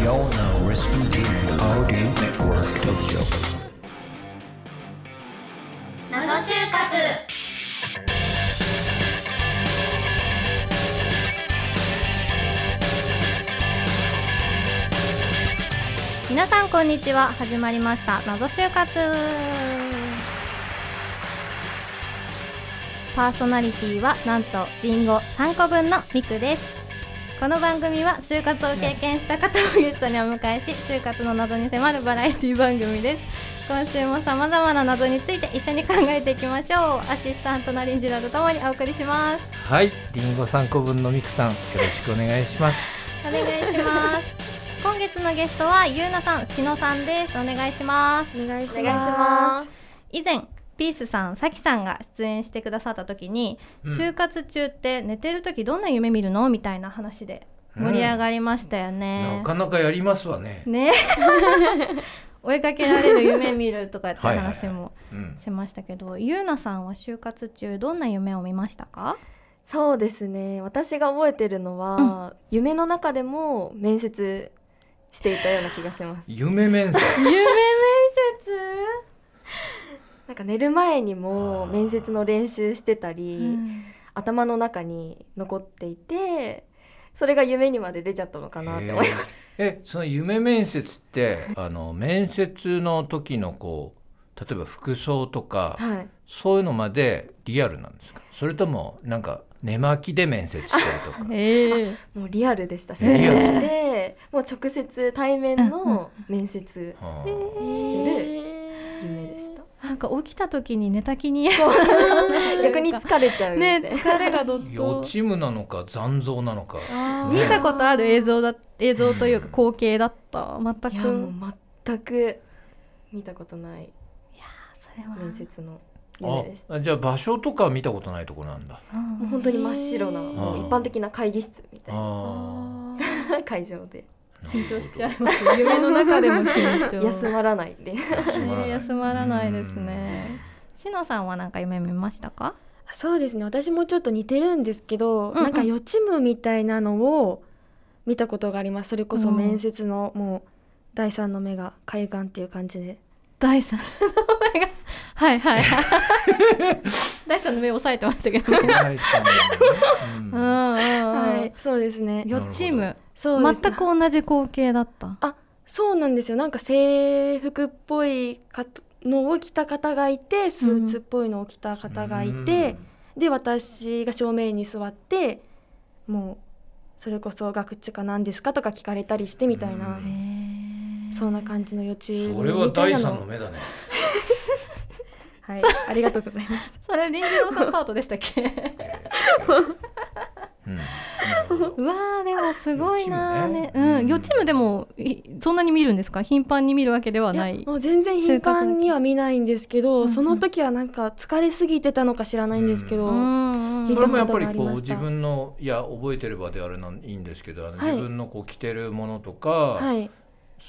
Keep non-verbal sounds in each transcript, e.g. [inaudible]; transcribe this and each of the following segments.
You're now listening to Audio Network Tokyo. 謎就活。皆さんこんにちは。始まりました。謎就活。パーソナリティはなんとリンゴ3個分のミクです。この番組は就活を経験した方をゲストにお迎えし就活の謎に迫るバラエティ番組です。今週もさまざまな謎について一緒に考えていきましょう。アシスタントのリンジラとともにお送りします。はい、リンゴ3個分のミクさん、よろしくお願いします。お願いします。今月のゲストはゆうなさん、しのさんです。お願いします。お願いしお願いします。以前ピースさん、さきさんが出演してくださった時に、うん。就活中って寝てる時どんな夢見るの？みたいな話で盛り上がりましたよね。な。かなかやりますわね。ね。[laughs] 追いかけられる夢見るとかって話もうん、しましたけど、ゆうなさんは就活中どんな夢を見ましたか？そうですね。私が覚えてるのは、夢の中でも面接していたような気がします。夢面接。夢か寝る前にも面接の練習してたり、接。頭の中に残っていてそれが夢にまで出ちゃったのかなって思います。え、その夢面接って、あの面接の時のこう、例えば服装とか、はい。そういうのまでリアルなんですか？それともなんか寝巻きで面接したりとか？[laughs] ええもうリアルでした。リアル。でもう直接対面の面接はあ。してる夢でした、なんか起きた時に寝た気に [laughs] [laughs] 逆に疲れちゃうね。疲れがどっ予と知夢なのか残像なのか。見たことある映像だ映像というか光景だった？全く。いやもう全く。見たことない。それは。面接の夢でした。あ、じゃあ場所とかは見たことないところなんだ。もう本当に真っ白なもう一般的な会議室みたいな。[laughs] 会場で。あ。緊張しちゃいます。[laughs] 夢の中でも緊張。休まらないで。休まらない。ね休まらないですね。しのさんはなんか夢見ましたか？そうですね。私もちょっと似てるんですけど、うんうん。なんか予知夢みたいなのを見たことがあります。それこそ面接のもう第三の目が海岸っていう感じで。第三の目が。はいはいはい。[laughs] 第三の目を押さえてましたけどね。[laughs] はい。そうですね。予知夢そう全く同じ光景だった。あそうなんですよ。なんか制服っぽいかのを着た方がいてスーツっぽいのを着た方がいて、で私が正面に座ってもうそれこそ学知か何ですかとか聞かれたりしてみたいな、うん。そんな感じの予知夢それは第みたいなの三の目だね。[laughs] はい。ありがとうございます。それ林次郎さんパートでしたっけ？[laughs] うわーでもすごいなーね。うん。予知夢でもいそんなに見るんですか？頻繁に見るわけではない。いやもう全然頻繁には見ないんですけど、その時はなんか疲れすぎてたのか知らないんですけど、うんうん見たそれもやっぱりこう自分のいや覚えてればであれなんいいんですけどあのはい。自分のこう着てるものとか、はい。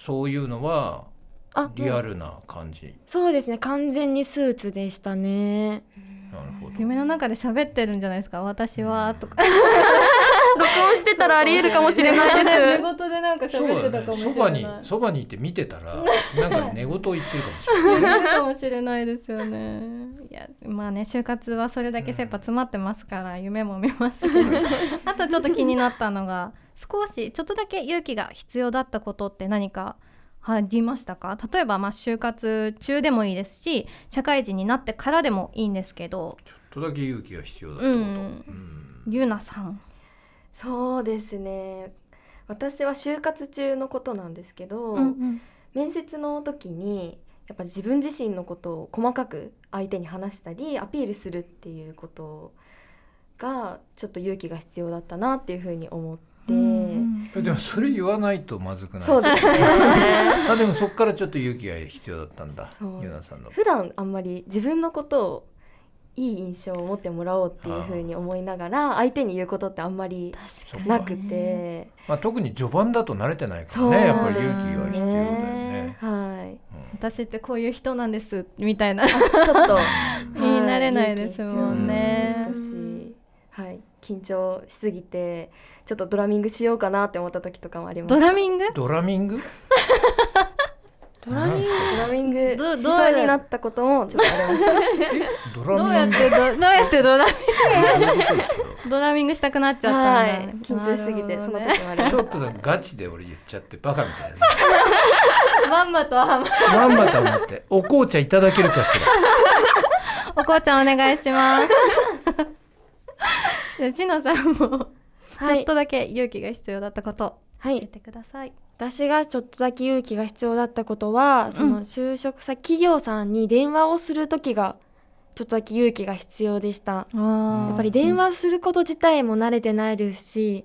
そういうのはあリアルな感じ？そうですね。完全にスーツでしたね。なるほど。夢の中で喋ってるんじゃないですか？私はとか。録音してたらありえるかもしれない寝です。言でなんかそう喋ってた。かもしれそばにないそばにいて見てたらなんか寝言を言ってるかもしれない。かもしれないですよね。いやまあね就活はそれだけ切羽詰まってますから夢も見ますけど。[laughs] あとちょっと気になったのが少しちょっとだけ勇気が必要だったことって何かありましたか？例えばまあ就活中でもいいですし社会人になってからでもいいんですけど。ちょっとだけ勇気が必要だってこと。うん。うん。ゆうなさんそうですね私は就活中のことなんですけど、うん面接の時にやっぱり自分自身のことを細かく相手に話したりアピールするっていうことがちょっと勇気が必要だったなっていうふうに思って、うんえでもそれ言わないとまずくない。そうですねあでもそこからちょっと勇気が必要だったんだ。さんの。普段あんまり自分のことをいい印象を持ってもらおうっていうふうに思いながら相手に言うことってあんまり確なくて。まあ特に序盤だと慣れてないからね。やっぱり勇気が必要だよね。はい。うん。私ってこういう人なんですみたいな。ちょっと。[laughs] 言い慣れないですもんね。はい、緊張しすぎてちょっとドラミングしようかなって思った時とかもあります。ドラミング？ドラミング？[laughs] ドラミング。ドラミング。どしそうになったこともちょっとありました。[laughs] ドどうやってどどうやってドラミン [laughs] ドラミングしたくなっちゃったんだ、緊張しすぎてその時もありましちょっとガチで俺言っちゃってバカみたい [laughs] まんまとはまんまと思って。お紅茶いただけるかしら。お紅茶お願いします。じゃあしのさんもちはい。ょっとだけ勇気が必要だったことはい。教えてください、私がちょっとだけ勇気が必要だったことはその就職先企業さんに電話をする時がちょっとだけ勇気が必要でした。ややっぱり電話すること自体も慣れてないですし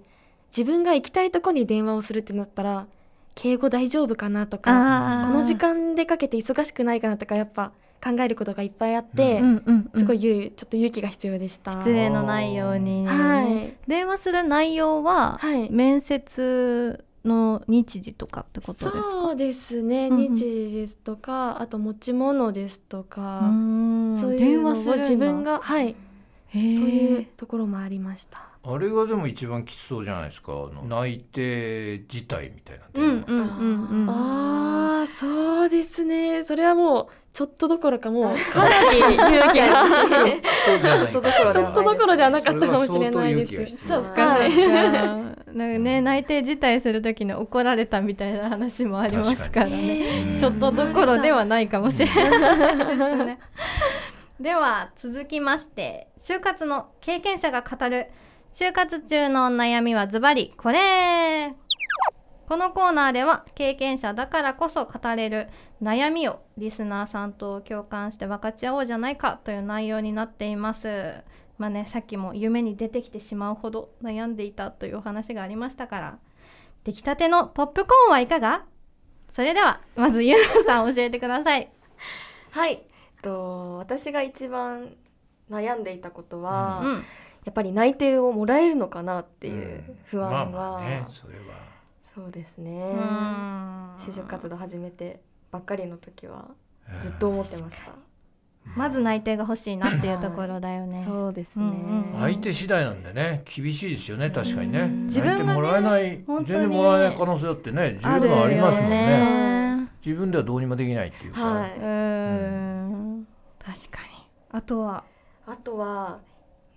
自分が行きたいとこに電話をするってなったら敬語大丈夫かなとかこの時間でかけて忙しくないかなとかやっぱ考えることがいっぱいあって、うんうんうんすごいちょっと勇気が必要でした。失礼のないようにね、はい。電話する内容は、はい。面接の日時とかってことですか？そうですね、うんうん。日時ですとかあと持ち物ですとか、そういう電のを話するんだ。自分がはい。そういうところもありました。あれがでも一番きつそうじゃないですか？あの内定自体みたいなうんうんうんうんああそうですね。それはもうちょっとどころかもう [laughs] かなり勇気が。ちょっとどころではないちょっとどころではなかったかもしれないです。要。そっか、はいなんかね内定辞退する時に怒られたみたいな話もありますからね。うんちょっとどころではないかもしれない。ですねでは続きまして就活の経験者が語る就活中の悩みはズバリこれ。このコーナーでは経験者だからこそ語れる悩みをリスナーさんと共感して分かち合おうじゃないかという内容になっています。まあね、さっきも夢に出てきてしまうほど悩んでいたというお話がありましたから出来たてのポップコーンはいかが？それではまずゆなさん教えてください。はい。えっと私が一番悩んでいたことは、うん、やっぱり内定をもらえるのかなっていう不安は、まあまあねそれは。そうですね。就職活動始めてばっかりの時はずっと思ってました、まず内定が欲しいなっていうところだよね。そうですね、相手次第なんでね。厳しいですよね。確かにね。うん自分がね相手もらえない全然もらえない可能性だってね十分ありますもんね。自分ではどうにもできないっていうか、はい。うーん。確かに。あとは？あとは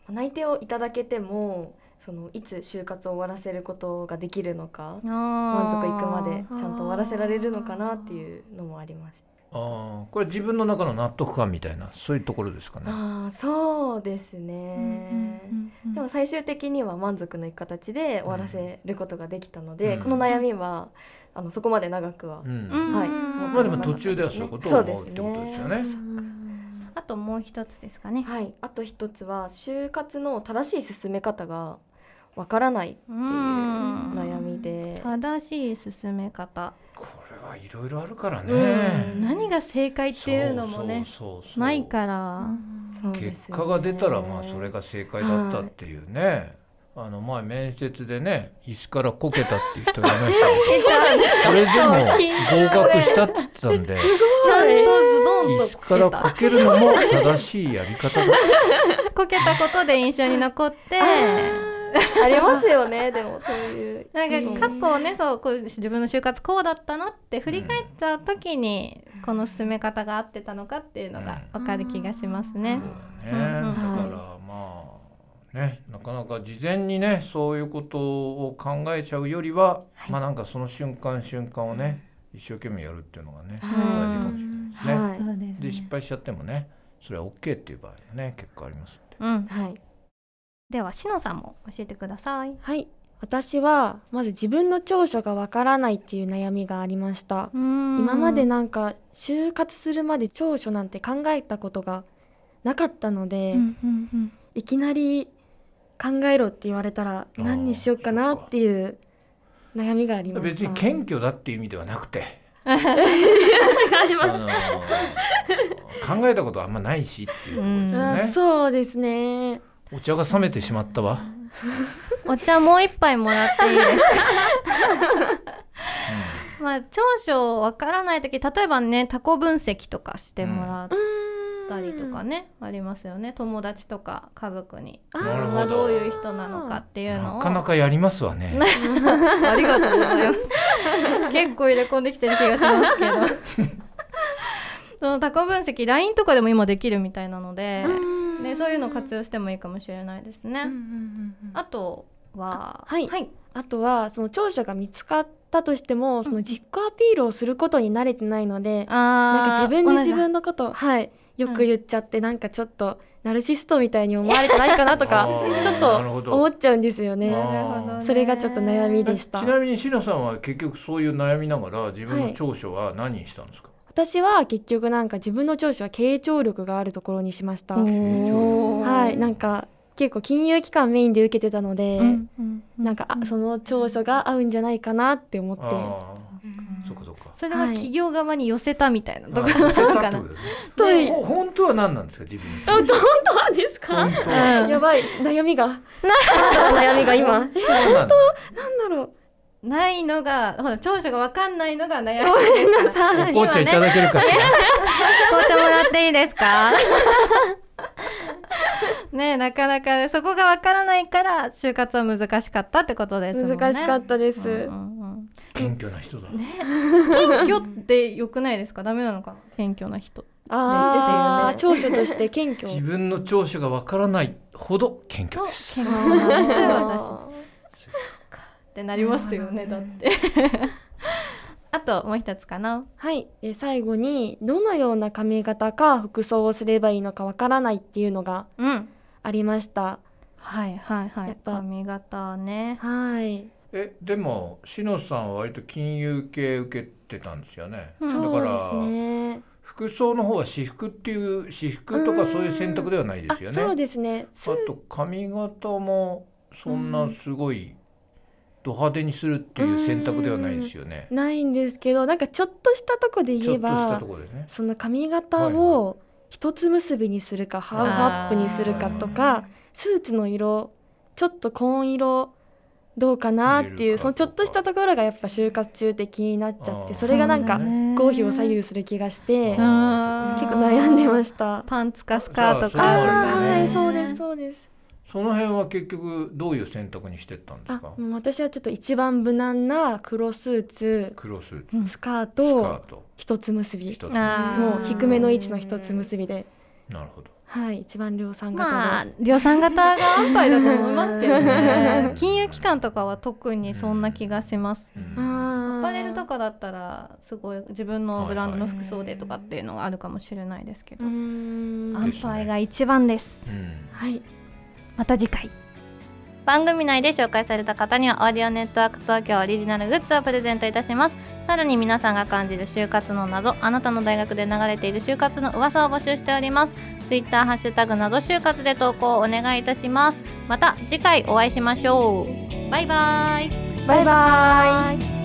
内定をいただけてもそのいつ就活を終わらせることができるのか満満足いくまでちゃんと終わらせられるのかなっていうのもありましたあーこれ自分の中の納得感みたいなそういうところですかね。ああそうですね、でも最終的には満足のいく形で終わらせることができたので、うん。この悩みはあのそこまで長くは、うん。うん。はい。まあでも途中ではそういうことを思うってことですよね。あともう一つですかね。はい、あと一つは就活の正しい進め方がわからないっていう正しい進め方、これはいろいろあるからね、うん。何が正解っていうのもねそうそうそうないから、そうですよね結果が出たらまあそれが正解だったっていうね、あの前面接でね椅子からこけたっていう人がいましたけど [laughs] それでも合格したって言ってたんで。ちゃんとズドンと椅子からこけるのも正しいやり方だ。[laughs] こけたことで印象に残って。[laughs] ありますよねでもそういう。なんか過去をねそうこう自分の就活こうだったなって振り返った時にこの進め方が合ってたのかっていうのが分かる気がしますね。そうだね、うん。うんだからまあねなかなか事前にねそういうことを考えちゃうよりは、まあなんかその瞬間瞬間をね一生懸命やるっていうのがね、はい大事かもしれないですね。はい。で失敗しちゃってもねそれは OK っていう場合もね結構ありますんで。うん、はいではしのさんも教えてください。はい。私はまず自分の長所がわからないっていう悩みがありました。今今までなんか就活するまで長所なんて考えたことがなかったので、いきなり考えろって言われたらー何にしようかなっていう悩みがありました。別に謙虚だっていう意味ではなくて。[laughs] 考えたことあんまないしっていうところですよあね。そうですねお茶が冷めてしまったわ。お茶もう一杯もらっていいですか？まあ長所わからない時例えばねタコ分析とかしてもらっったりとかねありますよね友達とか家族に自分がどういう人なのかっていうのをなかなかやりますわね。[laughs] ありがとうございます。結構入れ込んできてる気がしますけど。[laughs] そのタコ分析 LINE とかでも今できるみたいなのででそういうの活用してもいいかもしれないですね。あとはあはい。はい、あとはその長所が見つかったとしてもその自己アピールをすることに慣れてないので、なんかあ自分で自分ののことはい。よく言っちゃって、なんかちょっとナルシストみたいに思われてないかなとか [laughs] ちょっと思っちゃうんですよね。なるほど、ね、それがちょっと悩みでした。ちなみにしのさんは結局そういう悩みながら自分の長所は何にしたんですか？私は結局なんか自分の長所は傾聴力があるところにしました。はい、なんか結構金融機関メインで受けてたので、うんうんなんかあその長所が合うんじゃないかなって思って。ああ、そっかそっか。それは企業側に寄せたみたいなと [laughs] ころなのかなね本当は何なんですか自分。本当はですか？やばい。悩みが。[laughs] 悩みが今。なん本当？は何だろうないのがほら長所が分かんないのが悩みです。か紅茶いただけるかしら。[laughs] 紅茶もらっていいですか？[laughs] ねえなかなかそこがわからないから就活は難しかったってことですもんね。難しかったです、うんうんうん。謙虚な人だ。謙虚って良くないですか？ダメなのかな？謙虚な人。ああ、です長所として謙虚。自分の長所がわからないほど謙虚です。謙虚です私。あってなりますよねだって。[laughs] あともう一つかな。ーはい。で最後にどのような髪型か服装をすればいいのかわからないっていうのがうん。ありました。はいはいはい。やっぱ。髪型ね。はい。えでもしのさんは割と金融系受けてたんですよね。うん。だそうからですね。服装の方は私服っていう私服とかそういう選択ではないですよね。あそうですね。スあと髪型もそんなすごいド派手にするっていう選択ではないですよね。ないんですけどなんかちょっとしたとこでちょっとした言えばところでね。その髪型はいを一つ結びにするか、ハーフアップにするかとかスーツの色ちょっと紺色どうかなっていうそのちょっとしたところがやっぱ就活中で気になっちゃってそれがなんか合否を左右する気がして結構悩んでました。パンツかスカートか。はいそうですそうです。その辺は結局どういう選択にしてったんですあか。私はちょっと一番無難な黒スーツ黒スーツ、スカースカトート、一つ結び。もう低めの位置の一つ結びで。なるほど。はい一番量産型で、まあ量産型が安牌だと思いますけどね。金融機関とかは特にそんな気がします。アパレルとかだったらすごい自分のブランドの服装でとかっていうのがあるかもしれないですけど、うーん安牌が一番です。うん。はいまた次回。番組内で紹介された方にはオーディオネットワーク東京オリジナルグッズをプレゼントいたします。さらに皆さんが感じる就活の謎あなたの大学で流れている就活の噂を募集しております。ツイッターハッシュタグ謎就活で投稿をお願いいたします。また次回お会いしましょう。バイバイ。バイバイ